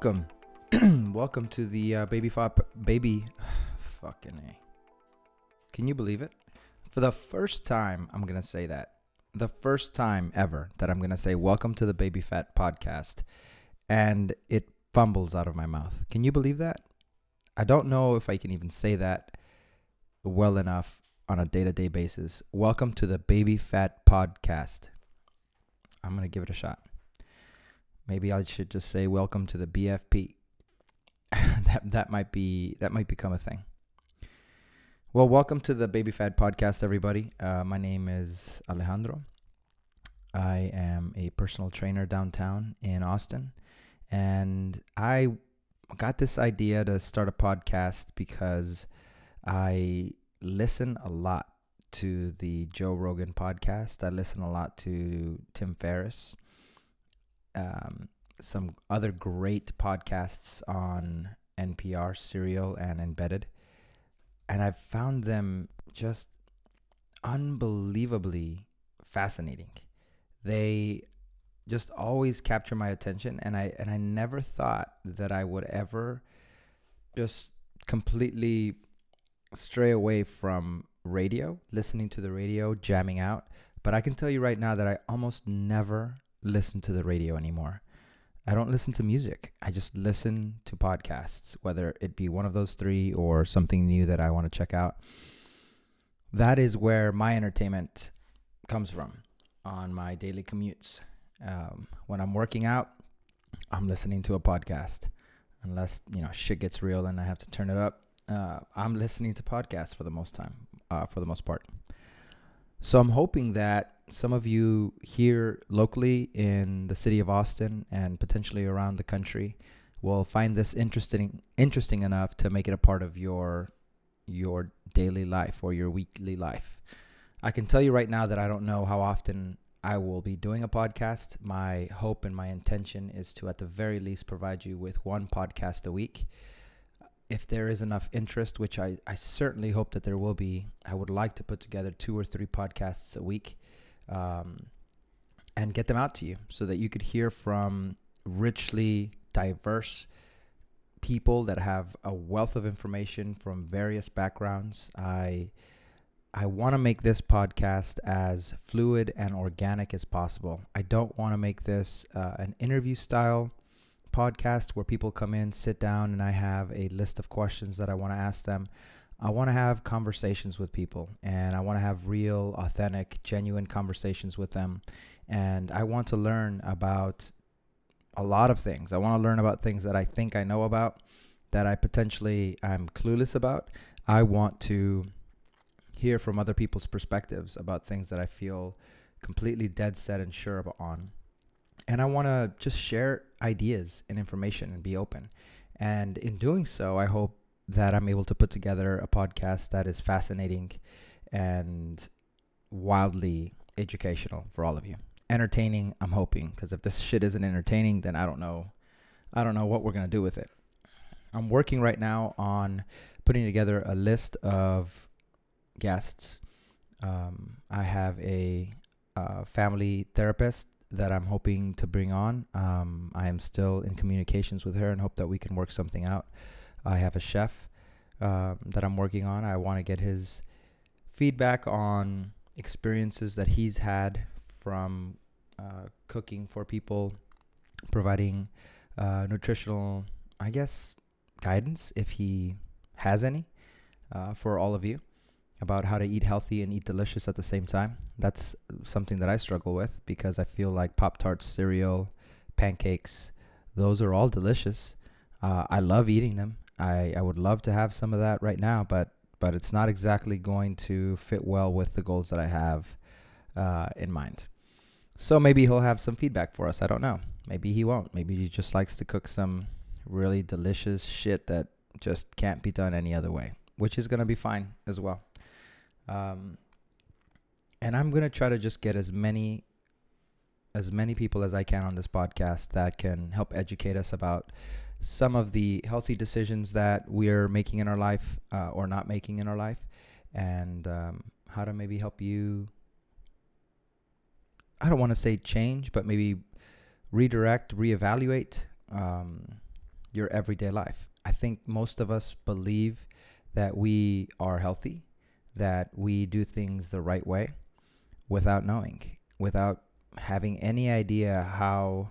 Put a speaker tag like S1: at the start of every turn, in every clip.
S1: Welcome, welcome to the uh, baby fop baby. Fucking a. Can you believe it? For the first time, I'm gonna say that. The first time ever that I'm gonna say welcome to the Baby Fat Podcast, and it fumbles out of my mouth. Can you believe that? I don't know if I can even say that well enough on a day to day basis. Welcome to the Baby Fat Podcast. I'm going to give it a shot. Maybe I should just say welcome to the BFP. that that might be that might become a thing. Well, welcome to the Baby Fat Podcast, everybody. Uh, my name is Alejandro. I am a personal trainer downtown in Austin, and I got this idea to start a podcast because I listen a lot to the Joe Rogan podcast. I listen a lot to Tim Ferriss. Um, some other great podcasts on NPR, Serial, and Embedded. And I've found them just unbelievably fascinating. They just always capture my attention and I and I never thought that I would ever just completely stray away from radio, listening to the radio, jamming out. But I can tell you right now that I almost never listen to the radio anymore. I don't listen to music. I just listen to podcasts, whether it be one of those three or something new that I want to check out. That is where my entertainment comes from on my daily commutes. Um, when I'm working out, I'm listening to a podcast. Unless, you know, shit gets real and I have to turn it up, uh, I'm listening to podcasts for the most time, uh, for the most part. So I'm hoping that some of you here locally in the city of Austin and potentially around the country will find this interesting interesting enough to make it a part of your your daily life or your weekly life. I can tell you right now that I don't know how often I will be doing a podcast. My hope and my intention is to at the very least provide you with one podcast a week if there is enough interest, which I, I certainly hope that there will be, I would like to put together two or three podcasts a week um, and get them out to you so that you could hear from richly diverse people that have a wealth of information from various backgrounds. I I want to make this podcast as fluid and organic as possible. I don't want to make this uh, an interview style podcast where people come in, sit down, and I have a list of questions that I want to ask them. I want to have conversations with people and I want to have real, authentic, genuine conversations with them. And I want to learn about a lot of things. I want to learn about things that I think I know about, that I potentially am clueless about. I want to hear from other people's perspectives about things that I feel completely dead set and sure about. on and I want to just share ideas and information and be open. And in doing so, I hope that I'm able to put together a podcast that is fascinating and wildly educational for all of you. Entertaining, I'm hoping, because if this shit isn't entertaining, then I don't know. I don't know what we're gonna do with it. I'm working right now on putting together a list of guests. Um, I have a uh, family therapist that I'm hoping to bring on. Um, I am still in communications with her and hope that we can work something out. I have a chef um, that I'm working on. I want to get his feedback on experiences that he's had from uh, cooking for people, providing uh, nutritional, I guess, guidance if he has any uh, for all of you about how to eat healthy and eat delicious at the same time. That's something that I struggle with because I feel like Pop Tarts, cereal, pancakes, those are all delicious. Uh, I love eating them. I, I would love to have some of that right now, but but it's not exactly going to fit well with the goals that I have uh, in mind. So maybe he'll have some feedback for us. I don't know. Maybe he won't. Maybe he just likes to cook some really delicious shit that just can't be done any other way, which is to be fine as well. Um, and I'm gonna try to just get as many as many people as I can on this podcast that can help educate us about some of the healthy decisions that we're making in our life uh, or not making in our life, and um, how to maybe help you I don't want to say change, but maybe redirect, reevaluate um, your everyday life. I think most of us believe that we are healthy, that we do things the right way without knowing, without having any idea how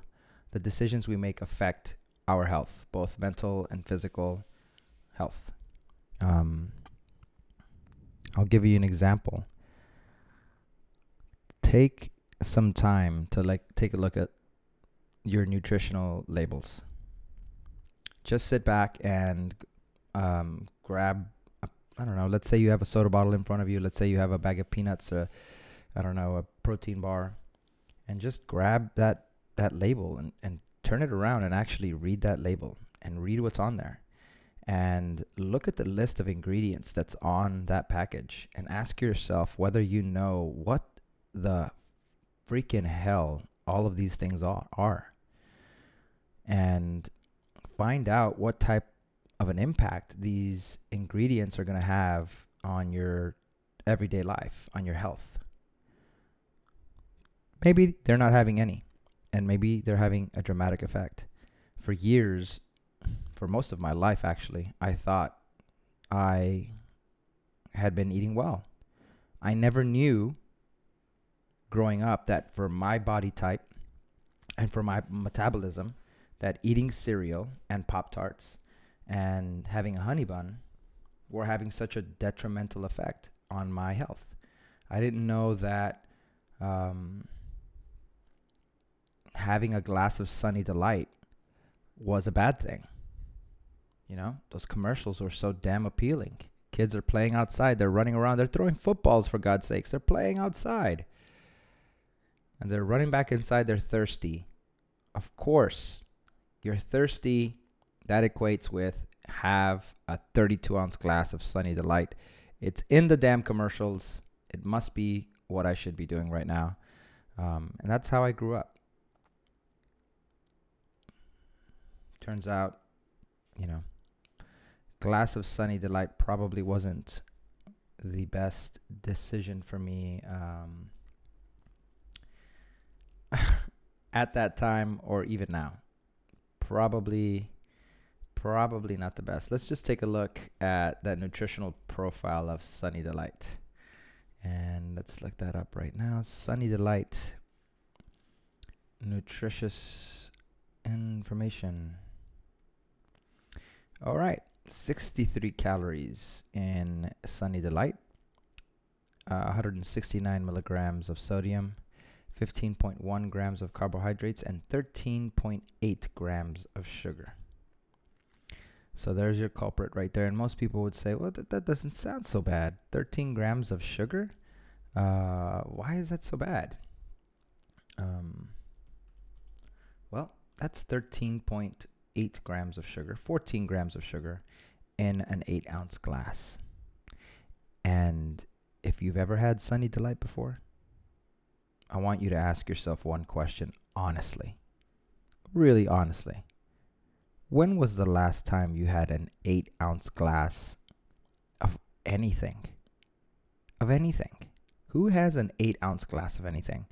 S1: the decisions we make affect our health, both mental and physical health. Um, I'll give you an example. Take some time to like take a look at your nutritional labels. Just sit back and um, grab. I don't know. Let's say you have a soda bottle in front of you. Let's say you have a bag of peanuts. Uh, I don't know a protein bar, and just grab that that label and and turn it around and actually read that label and read what's on there. And look at the list of ingredients that's on that package and ask yourself whether you know what the freaking hell all of these things are, and find out what type of an impact these ingredients are going to have on your everyday life, on your health. Maybe they're not having any, and maybe they're having a dramatic effect. For years, for most of my life, actually, I thought I had been eating well. I never knew growing up that for my body type and for my metabolism, that eating cereal and Pop Tarts and having a honey bun were having such a detrimental effect on my health. I didn't know that um, having a glass of Sunny Delight was a bad thing. You know, those commercials were so damn appealing. Kids are playing outside, they're running around, they're throwing footballs for God's sakes, they're playing outside and they're running back inside, they're thirsty. Of course, you're thirsty. That equates with have a 32 ounce glass of Sunny Delight. It's in the damn commercials. It must be what I should be doing right now. Um, and that's how I grew up. Turns out, you know, glass of Sunny Delight probably wasn't the best decision for me. Um, at that time or even now. Probably probably not the best. Let's just take a look at that nutritional profile of Sunny Delight. And let's look that up right now. Sunny Delight nutritious information. All right, 63 calories in Sunny Delight, uh, 169 milligrams of sodium, 15.1 grams of carbohydrates, and 13.8 grams of sugar. So there's your culprit right there. And most people would say, well, that, that doesn't sound so bad. 13 grams of sugar? Uh, why is that so bad? Um, well, that's 13.8 grams of sugar, 14 grams of sugar in an 8 ounce glass. And if you've ever had Sunny Delight before, I want you to ask yourself one question honestly. Really honestly. When was the last time you had an eight ounce glass of anything? Of anything? Who has an eight ounce glass of anything?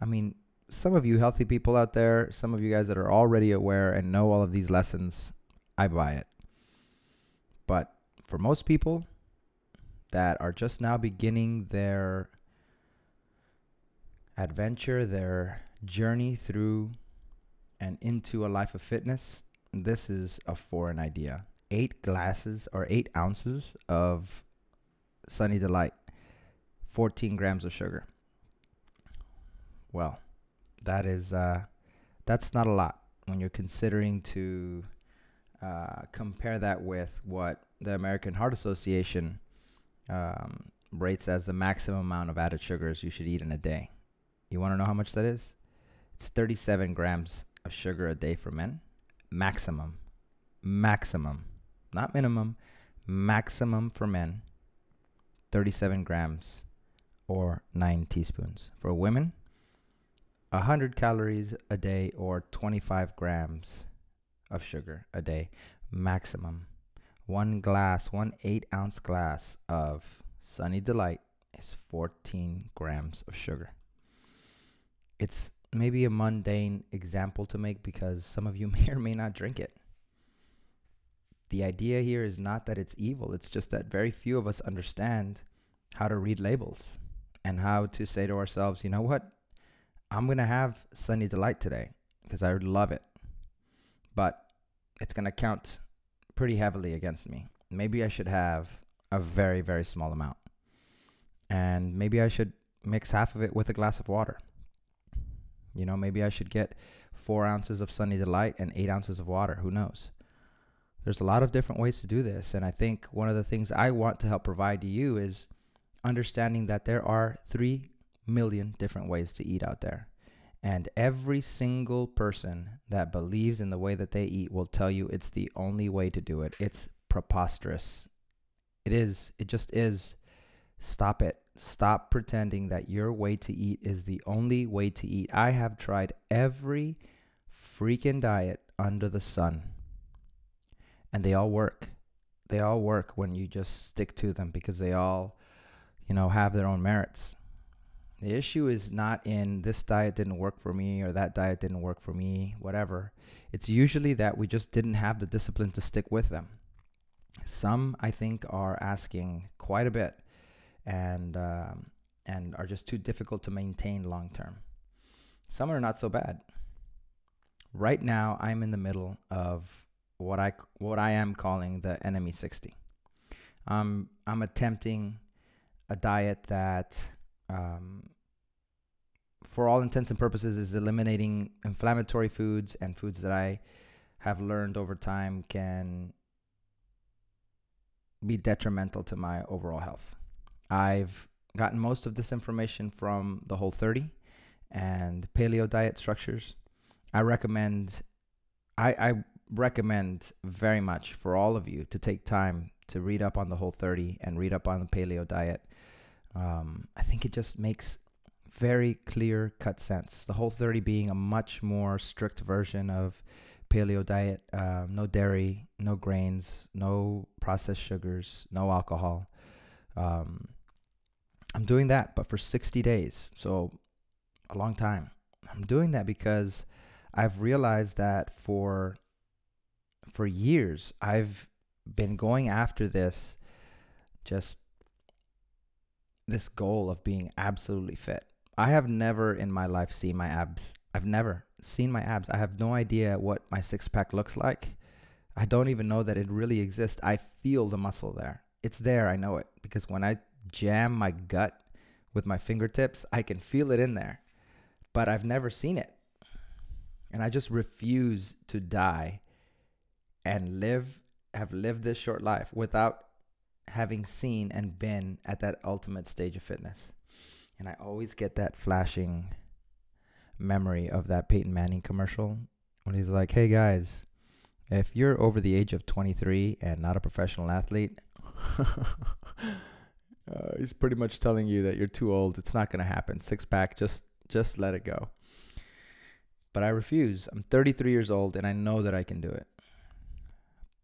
S1: I mean, some of you healthy people out there, some of you guys that are already aware and know all of these lessons, I buy it. But for most people that are just now beginning their adventure, their journey through and into a life of fitness, this is a foreign idea. Eight glasses or eight ounces of Sunny Delight, 14 grams of sugar. Well, that is uh, that's not a lot when you're considering to uh, compare that with what the American Heart Association um, rates as the maximum amount of added sugars you should eat in a day. You want to know how much that is? It's 37 grams of sugar a day for men. Maximum. Maximum. Not minimum. Maximum for men. 37 grams or 9 teaspoons. For women, 100 calories a day or 25 grams of sugar a day. Maximum. One glass, one 8 ounce glass of Sunny Delight is 14 grams of sugar. it's maybe a mundane example to make because some of you may or may not drink it. The idea here is not that it's evil, it's just that very few of us understand how to read labels and how to say to ourselves, you know what? I'm to have Sunny Delight today because I love it. But it's to count pretty heavily against me. Maybe I should have a very, very small amount. And maybe I should mix half of it with a glass of water. You know, maybe I should get four ounces of Sunny Delight and eight ounces of water. Who knows? There's a lot of different ways to do this. And I think one of the things I want to help provide to you is understanding that there are 3 million different ways to eat out there. And every single person that believes in the way that they eat will tell you it's the only way to do it. It's preposterous. It is. It just is. Stop it. Stop pretending that your way to eat is the only way to eat. I have tried every freaking diet under the sun, and they all work. They all work when you just stick to them because they all, you know, have their own merits. The issue is not in this diet didn't work for me or that diet didn't work for me, whatever. It's usually that we just didn't have the discipline to stick with them. Some, I think, are asking quite a bit and um, and are just too difficult to maintain long term. Some are not so bad. Right now, I'm in the middle of what I what I am calling the enemy 60. Um, I'm attempting a diet that um, for all intents and purposes, is eliminating inflammatory foods and foods that I have learned over time can be detrimental to my overall health. I've gotten most of this information from the Whole 30 and paleo diet structures. I recommend I, I recommend very much for all of you to take time to read up on the Whole 30 and read up on the paleo diet. Um, I think it just makes very clear cut sense. The whole 30 being a much more strict version of paleo diet um, no dairy, no grains, no processed sugars, no alcohol. Um, I'm doing that, but for 60 days. So a long time. I'm doing that because I've realized that for for years I've been going after this just this goal of being absolutely fit. I have never in my life seen my abs. I've never seen my abs. I have no idea what my six pack looks like. I don't even know that it really exists. I feel the muscle there. It's there. I know it because when I jam my gut with my fingertips, I can feel it in there. But I've never seen it. And I just refuse to die and live have lived this short life without having seen and been at that ultimate stage of fitness. And I always get that flashing memory of that Peyton Manning commercial when he's like, hey guys, if you're over the age of 23 and not a professional athlete, uh, he's pretty much telling you that you're too old. It's not going to happen. Six pack, just just let it go. But I refuse. I'm 33 years old and I know that I can do it.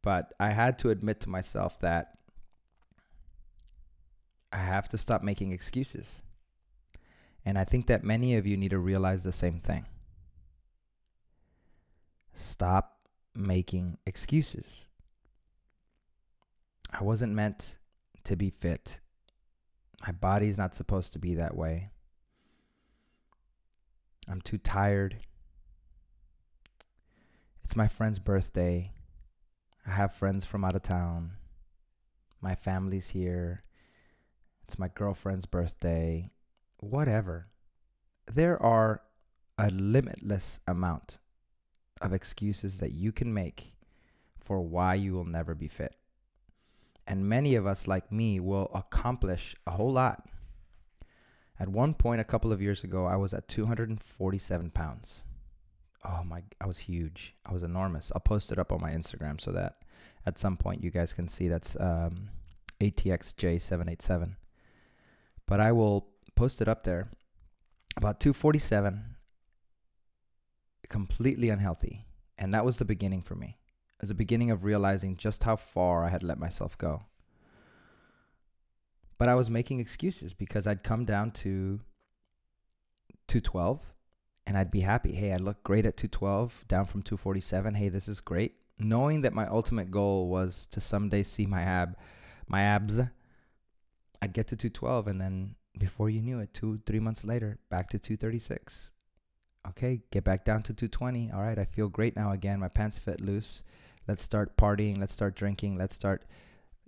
S1: But I had to admit to myself that have to stop making excuses. And I think that many of you need to realize the same thing. Stop making excuses. I wasn't meant to be fit. My body's not supposed to be that way. I'm too tired. It's my friend's birthday. I have friends from out of town. My family's here. It's my girlfriend's birthday whatever. There are a limitless amount of excuses that you can make for why you will never be fit. And many of us, like me, will accomplish a whole lot. At one point, a couple of years ago, I was at 247 pounds. Oh my, I was huge. I was enormous. I'll post it up on my Instagram so that at some point you guys can see that's um, ATXJ787. But I will post it up there about 247 completely unhealthy and that was the beginning for me it was the beginning of realizing just how far i had let myself go but i was making excuses because i'd come down to 212 and I'd be happy. Hey, I look great at 212, down from 247. Hey, this is great. Knowing that my ultimate goal was to someday see my ab, my abs, I'd get to 212, and then before you knew it, two, three months later, back to 236. Okay, get back down to 220. All right, I feel great now again. My pants fit loose. Let's start partying. Let's start drinking. Let's start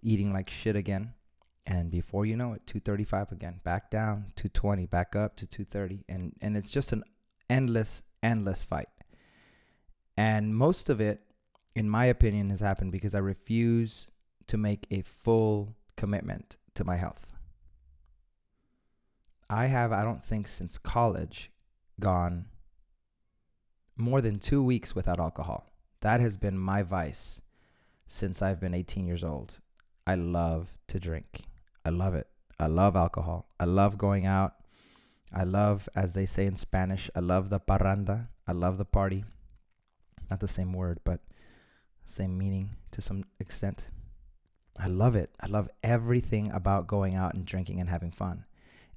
S1: eating like shit again. And before you know it, 235 again, back down, 220, back up to 230. And, and it's just an endless, endless fight. And most of it, in my opinion, has happened because I refuse to make a full commitment to my health. I have, I don't think, since college, gone more than two weeks without alcohol. That has been my vice since I've been 18 years old. I love to drink. I love it. I love alcohol. I love going out. I love, as they say in Spanish, I love the parranda. I love the party. Not the same word, but same meaning to some extent. I love it. I love everything about going out and drinking and having fun.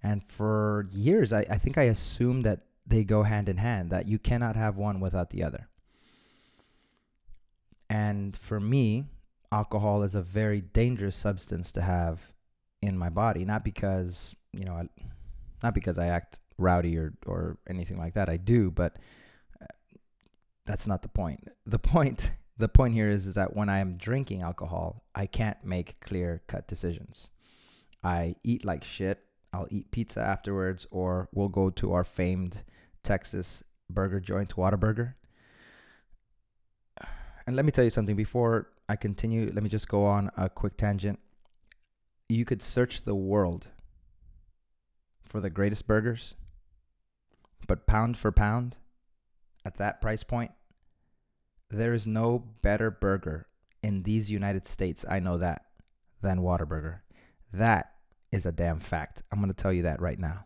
S1: And for years, I, I think I assumed that they go hand in hand, that you cannot have one without the other. And for me, alcohol is a very dangerous substance to have in my body, not because, you know, I, not because I act rowdy or, or anything like that. I do, but uh, that's not the point. The point the point here is, is that when I am drinking alcohol, I can't make clear cut decisions. I eat like shit. I'll eat pizza afterwards, or we'll go to our famed Texas burger joint, Whataburger. And let me tell you something before I continue. Let me just go on a quick tangent. You could search the world for the greatest burgers, but pound for pound, at that price point, there is no better burger in these United States. I know that than Whataburger. That is a damn fact. I'm going to tell you that right now.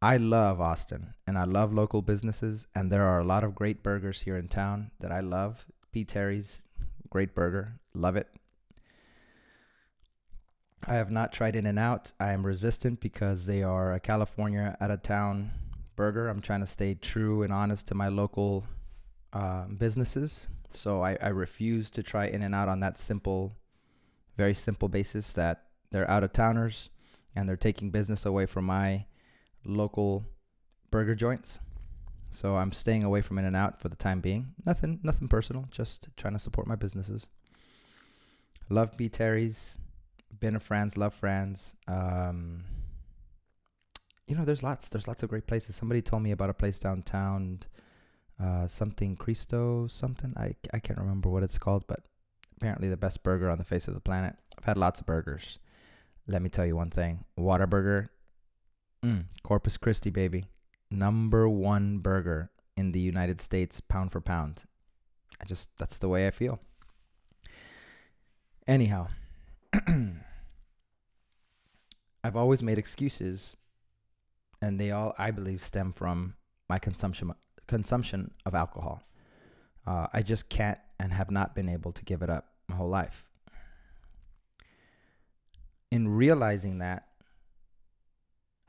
S1: I love Austin and I love local businesses, and there are a lot of great burgers here in town that I love. P. Terry's, great burger, love it. I have not tried In and Out. I am resistant because they are a California out of town burger. I'm trying to stay true and honest to my local uh, businesses. So I, I refuse to try In and Out on that simple, very simple basis that they're out of towners and they're taking business away from my local burger joints. So I'm staying away from In and Out for the time being. Nothing nothing personal, just trying to support my businesses. Love P. Terry's, been a Franz, love Franz. Um, you know, there's lots there's lots of great places. Somebody told me about a place downtown, uh, something Cristo something. I I can't remember what it's called, but apparently the best burger on the face of the planet. I've had lots of burgers. Let me tell you one thing. Whataburger Mm, Corpus Christi, baby. Number one burger in the United States, pound for pound. I just, that's the way I feel. Anyhow, I've always made excuses, and they all, I believe, stem from my consumption consumption of alcohol. Uh, I just can't and have not been able to give it up my whole life. In realizing that,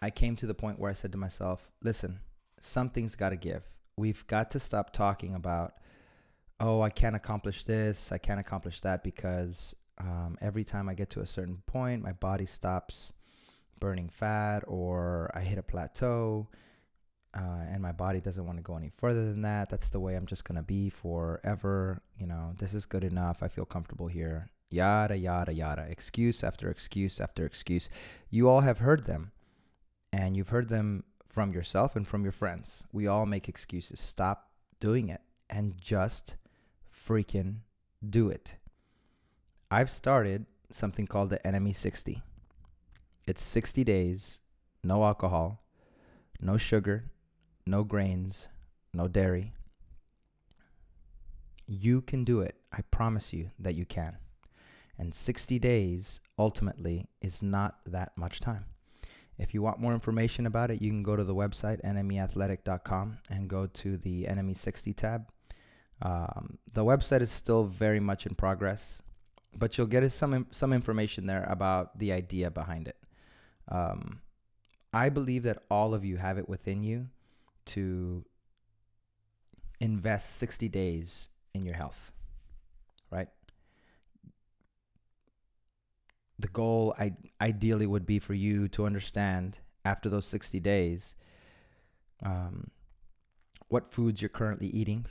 S1: I came to the point where I said to myself, listen, something's got to give. We've got to stop talking about, oh, I can't accomplish this, I can't accomplish that because um, every time I get to a certain point, my body stops burning fat or I hit a plateau uh, and my body doesn't want to go any further than that. That's the way I'm just to be forever. You know, this is good enough. I feel comfortable here. Yada, yada, yada. Excuse after excuse after excuse. You all have heard them and you've heard them from yourself and from your friends. We all make excuses. Stop doing it and just freaking do it. I've started something called the Enemy 60. It's 60 days, no alcohol, no sugar, no grains, no dairy. You can do it. I promise you that you can. And 60 days ultimately is not that much time. If you want more information about it, you can go to the website enemyathletic.com and go to the Enemy 60 tab. Um, the website is still very much in progress, but you'll get some some information there about the idea behind it. Um, I believe that all of you have it within you to invest 60 days in your health, right? The goal I ideally would be for you to understand after those 60 days um, what foods you're currently eating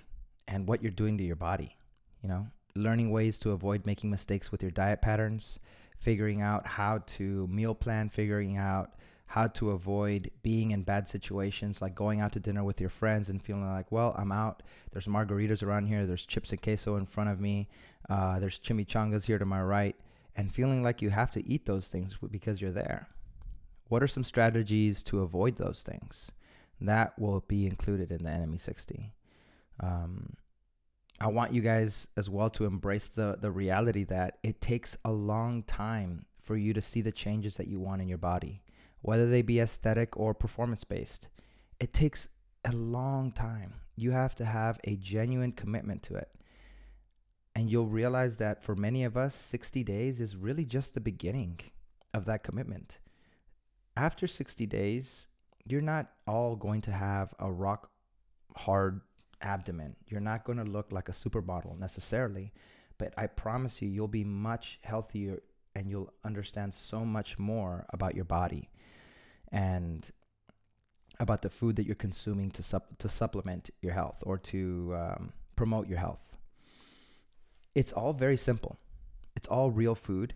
S1: and what you're doing to your body. You know, learning ways to avoid making mistakes with your diet patterns, figuring out how to meal plan, figuring out how to avoid being in bad situations like going out to dinner with your friends and feeling like, well, I'm out. There's margaritas around here. There's chips and queso in front of me. Uh, there's chimichangas here to my right. And feeling like you have to eat those things because you're there. What are some strategies to avoid those things? That will be included in the Enemy 60. Um, I want you guys as well to embrace the, the reality that it takes a long time for you to see the changes that you want in your body whether they be aesthetic or performance based. It takes a long time. You have to have a genuine commitment to it. And you'll realize that for many of us, 60 days is really just the beginning of that commitment. After 60 days, you're not all going to have a rock hard abdomen. You're not going to look like a supermodel necessarily, but I promise you, you'll be much healthier and you'll understand so much more about your body and about the food that you're consuming to sup- to supplement your health or to um, promote your health. It's all very simple. It's all real food,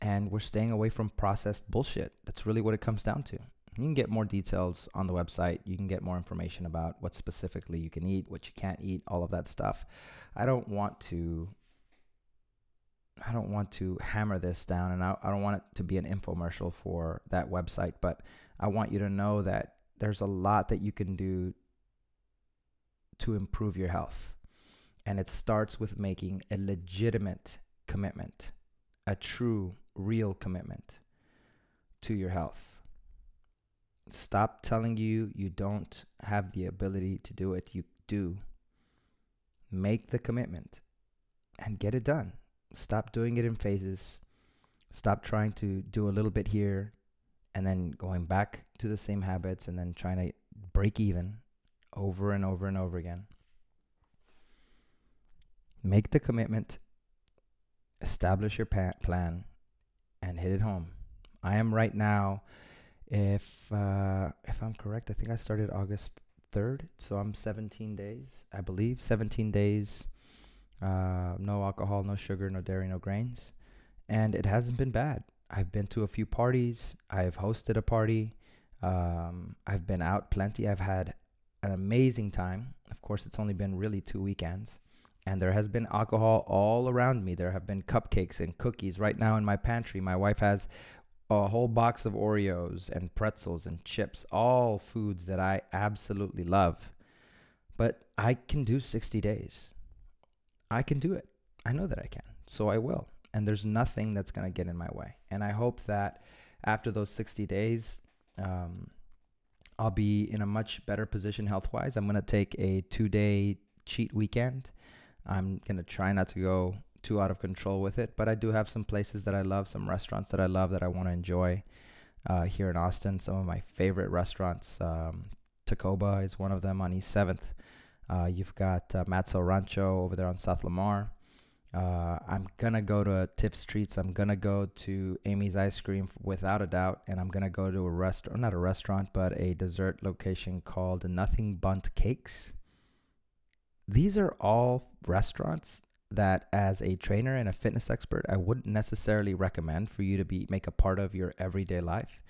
S1: and we're staying away from processed bullshit. That's really what it comes down to. You can get more details on the website. You can get more information about what specifically you can eat, what you can't eat, all of that stuff. I don't want to I don't want to hammer this down and I, I don't want it to be an infomercial for that website, but I want you to know that there's a lot that you can do to improve your health. And it starts with making a legitimate commitment, a true, real commitment to your health. Stop telling you you don't have the ability to do it. You do. Make the commitment and get it done. Stop doing it in phases. Stop trying to do a little bit here and then going back to the same habits and then trying to break even over and over and over again. Make the commitment, establish your pa- plan, and hit it home. I am right now, if uh, if I'm correct, I think I started August 3rd, so I'm 17 days, I believe, 17 days uh, no alcohol, no sugar, no dairy, no grains. And it hasn't been bad. I've been to a few parties. I've hosted a party. Um, I've been out plenty. I've had an amazing time. Of course, it's only been really two weekends. And there has been alcohol all around me. There have been cupcakes and cookies right now in my pantry. My wife has a whole box of Oreos and pretzels and chips, all foods that I absolutely love. But I can do 60 days. I can do it. I know that I can. So I will. And there's nothing that's going to get in my way. And I hope that after those 60 days, um, I'll be in a much better position health wise. I'm going to take a two day cheat weekend. I'm going to try not to go too out of control with it, but I do have some places that I love, some restaurants that I love that I want to enjoy uh, here in Austin. Some of my favorite restaurants. Um, Takoba is one of them on East 7th. Uh, you've got uh, Matt's El Rancho over there on South Lamar. Uh, I'm gonna go to Tiff's Treats. I'm gonna go to Amy's Ice Cream without a doubt, and I'm gonna go to a restaurant, not a restaurant, but a dessert location called Nothing Bundt Cakes. These are all restaurants that, as a trainer and a fitness expert, I wouldn't necessarily recommend for you to be make a part of your everyday life.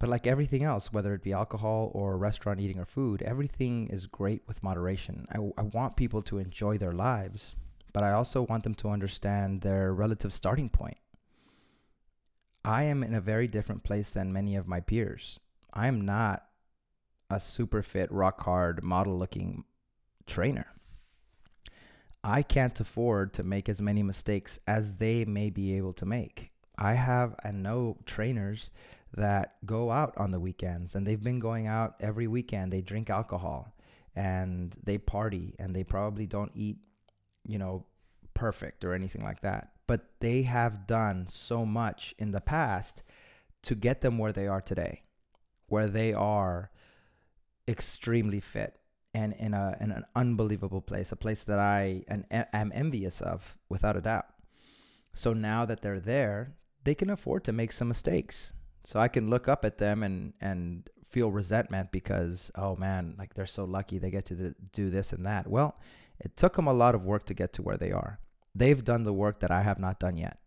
S1: But like everything else, whether it be alcohol or restaurant eating or food, everything is great with moderation. I, I want people to enjoy their lives, but I also want them to understand their relative starting point. I am in a very different place than many of my peers. I am not a super fit, rock hard, model looking trainer. I can't afford to make as many mistakes as they may be able to make. I have and know trainers that go out on the weekends and they've been going out every weekend. They drink alcohol and they party and they probably don't eat, you know, perfect or anything like that. But they have done so much in the past to get them where they are today, where they are extremely fit and in a in an unbelievable place, a place that I am envious of without a doubt. So now that they're there, they can afford to make some mistakes. So I can look up at them and and feel resentment because oh man, like they're so lucky they get to do this and that. Well, it took them a lot of work to get to where they are. They've done the work that I have not done yet.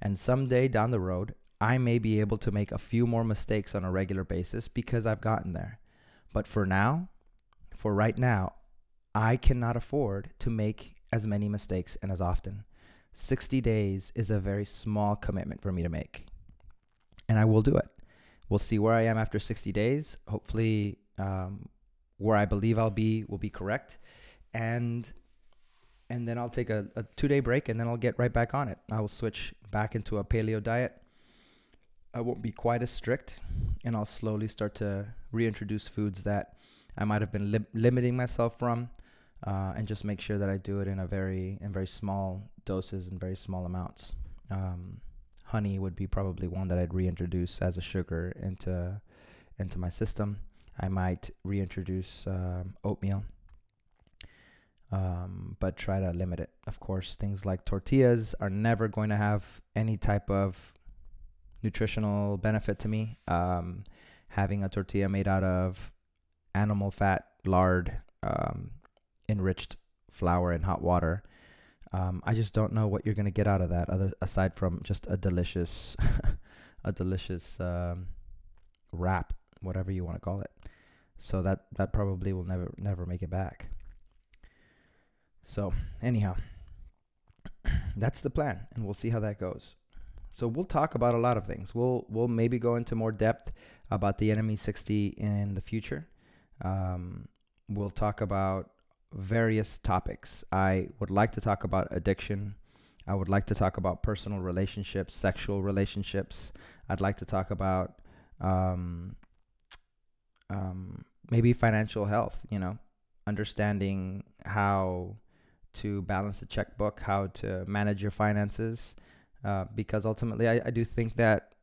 S1: And someday down the road, I may be able to make a few more mistakes on a regular basis because I've gotten there. But for now, for right now, I cannot afford to make as many mistakes and as often. 60 days is a very small commitment for me to make. And I will do it. We'll see where I am after 60 days. Hopefully, um, where I believe I'll be will be correct. And and then I'll take a, a two day break and then I'll get right back on it. I will switch back into a paleo diet. I won't be quite as strict and I'll slowly start to reintroduce foods that I might have been li- limiting myself from uh, and just make sure that I do it in a very in very small doses and very small amounts. Um, honey would be probably one that I'd reintroduce as a sugar into into my system. I might reintroduce um, oatmeal, um, but try to limit it. Of course, things like tortillas are never going to have any type of nutritional benefit to me. Um, having a tortilla made out of animal fat, lard, um, enriched flour, and hot water um, I just don't know what you're gonna get out of that, other aside from just a delicious, a delicious um, wrap, whatever you want to call it. So that that probably will never never make it back. So anyhow, that's the plan, and we'll see how that goes. So we'll talk about a lot of things. We'll we'll maybe go into more depth about the Enemy 60 in the future. Um, we'll talk about various topics. I would like to talk about addiction. I would like to talk about personal relationships, sexual relationships. I'd like to talk about um, um, maybe financial health, you know, understanding how to balance a checkbook, how to manage your finances. Uh, because ultimately, I, I do think that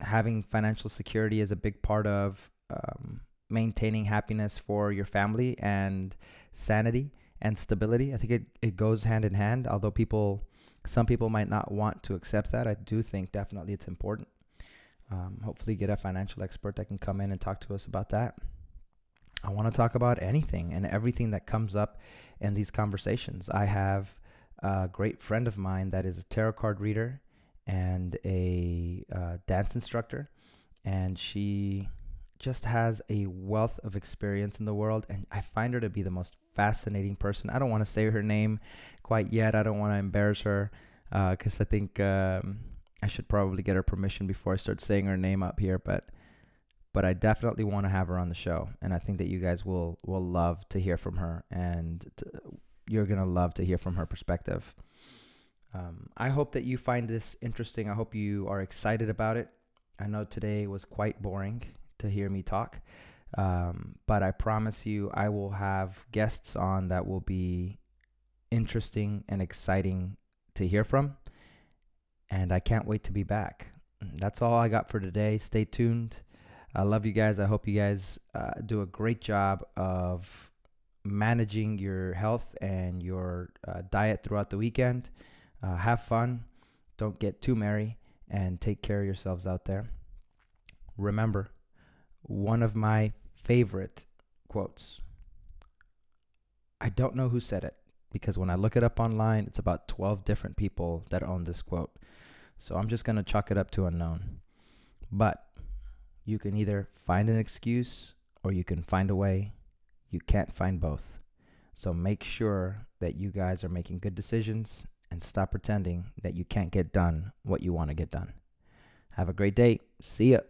S1: having financial security is a big part of um, maintaining happiness for your family and sanity and stability. I think it, it goes hand in hand, although people, some people might not want to accept that. I do think definitely it's important. Um, hopefully, get a financial expert that can come in and talk to us about that. I want to talk about anything and everything that comes up in these conversations. I have a great friend of mine that is a tarot card reader and a uh, dance instructor, and she just has a wealth of experience in the world, and I find her to be the most fascinating person. I don't want to say her name quite yet. I don't want to embarrass her because uh, I think um, I should probably get her permission before I start saying her name up here. But but I definitely want to have her on the show, and I think that you guys will will love to hear from her, and you're gonna love to hear from her perspective. Um, I hope that you find this interesting. I hope you are excited about it. I know today was quite boring to hear me talk. Um, but I promise you, I will have guests on that will be interesting and exciting to hear from. And I can't wait to be back. That's all I got for today. Stay tuned. I love you guys. I hope you guys uh, do a great job of managing your health and your uh, diet throughout the weekend. Uh, have fun. Don't get too merry and take care of yourselves out there. Remember, one of my favorite quotes. I don't know who said it because when I look it up online, it's about 12 different people that own this quote. So I'm just going to chalk it up to unknown. But you can either find an excuse or you can find a way. You can't find both. So make sure that you guys are making good decisions and stop pretending that you can't get done what you want to get done. Have a great day. See ya.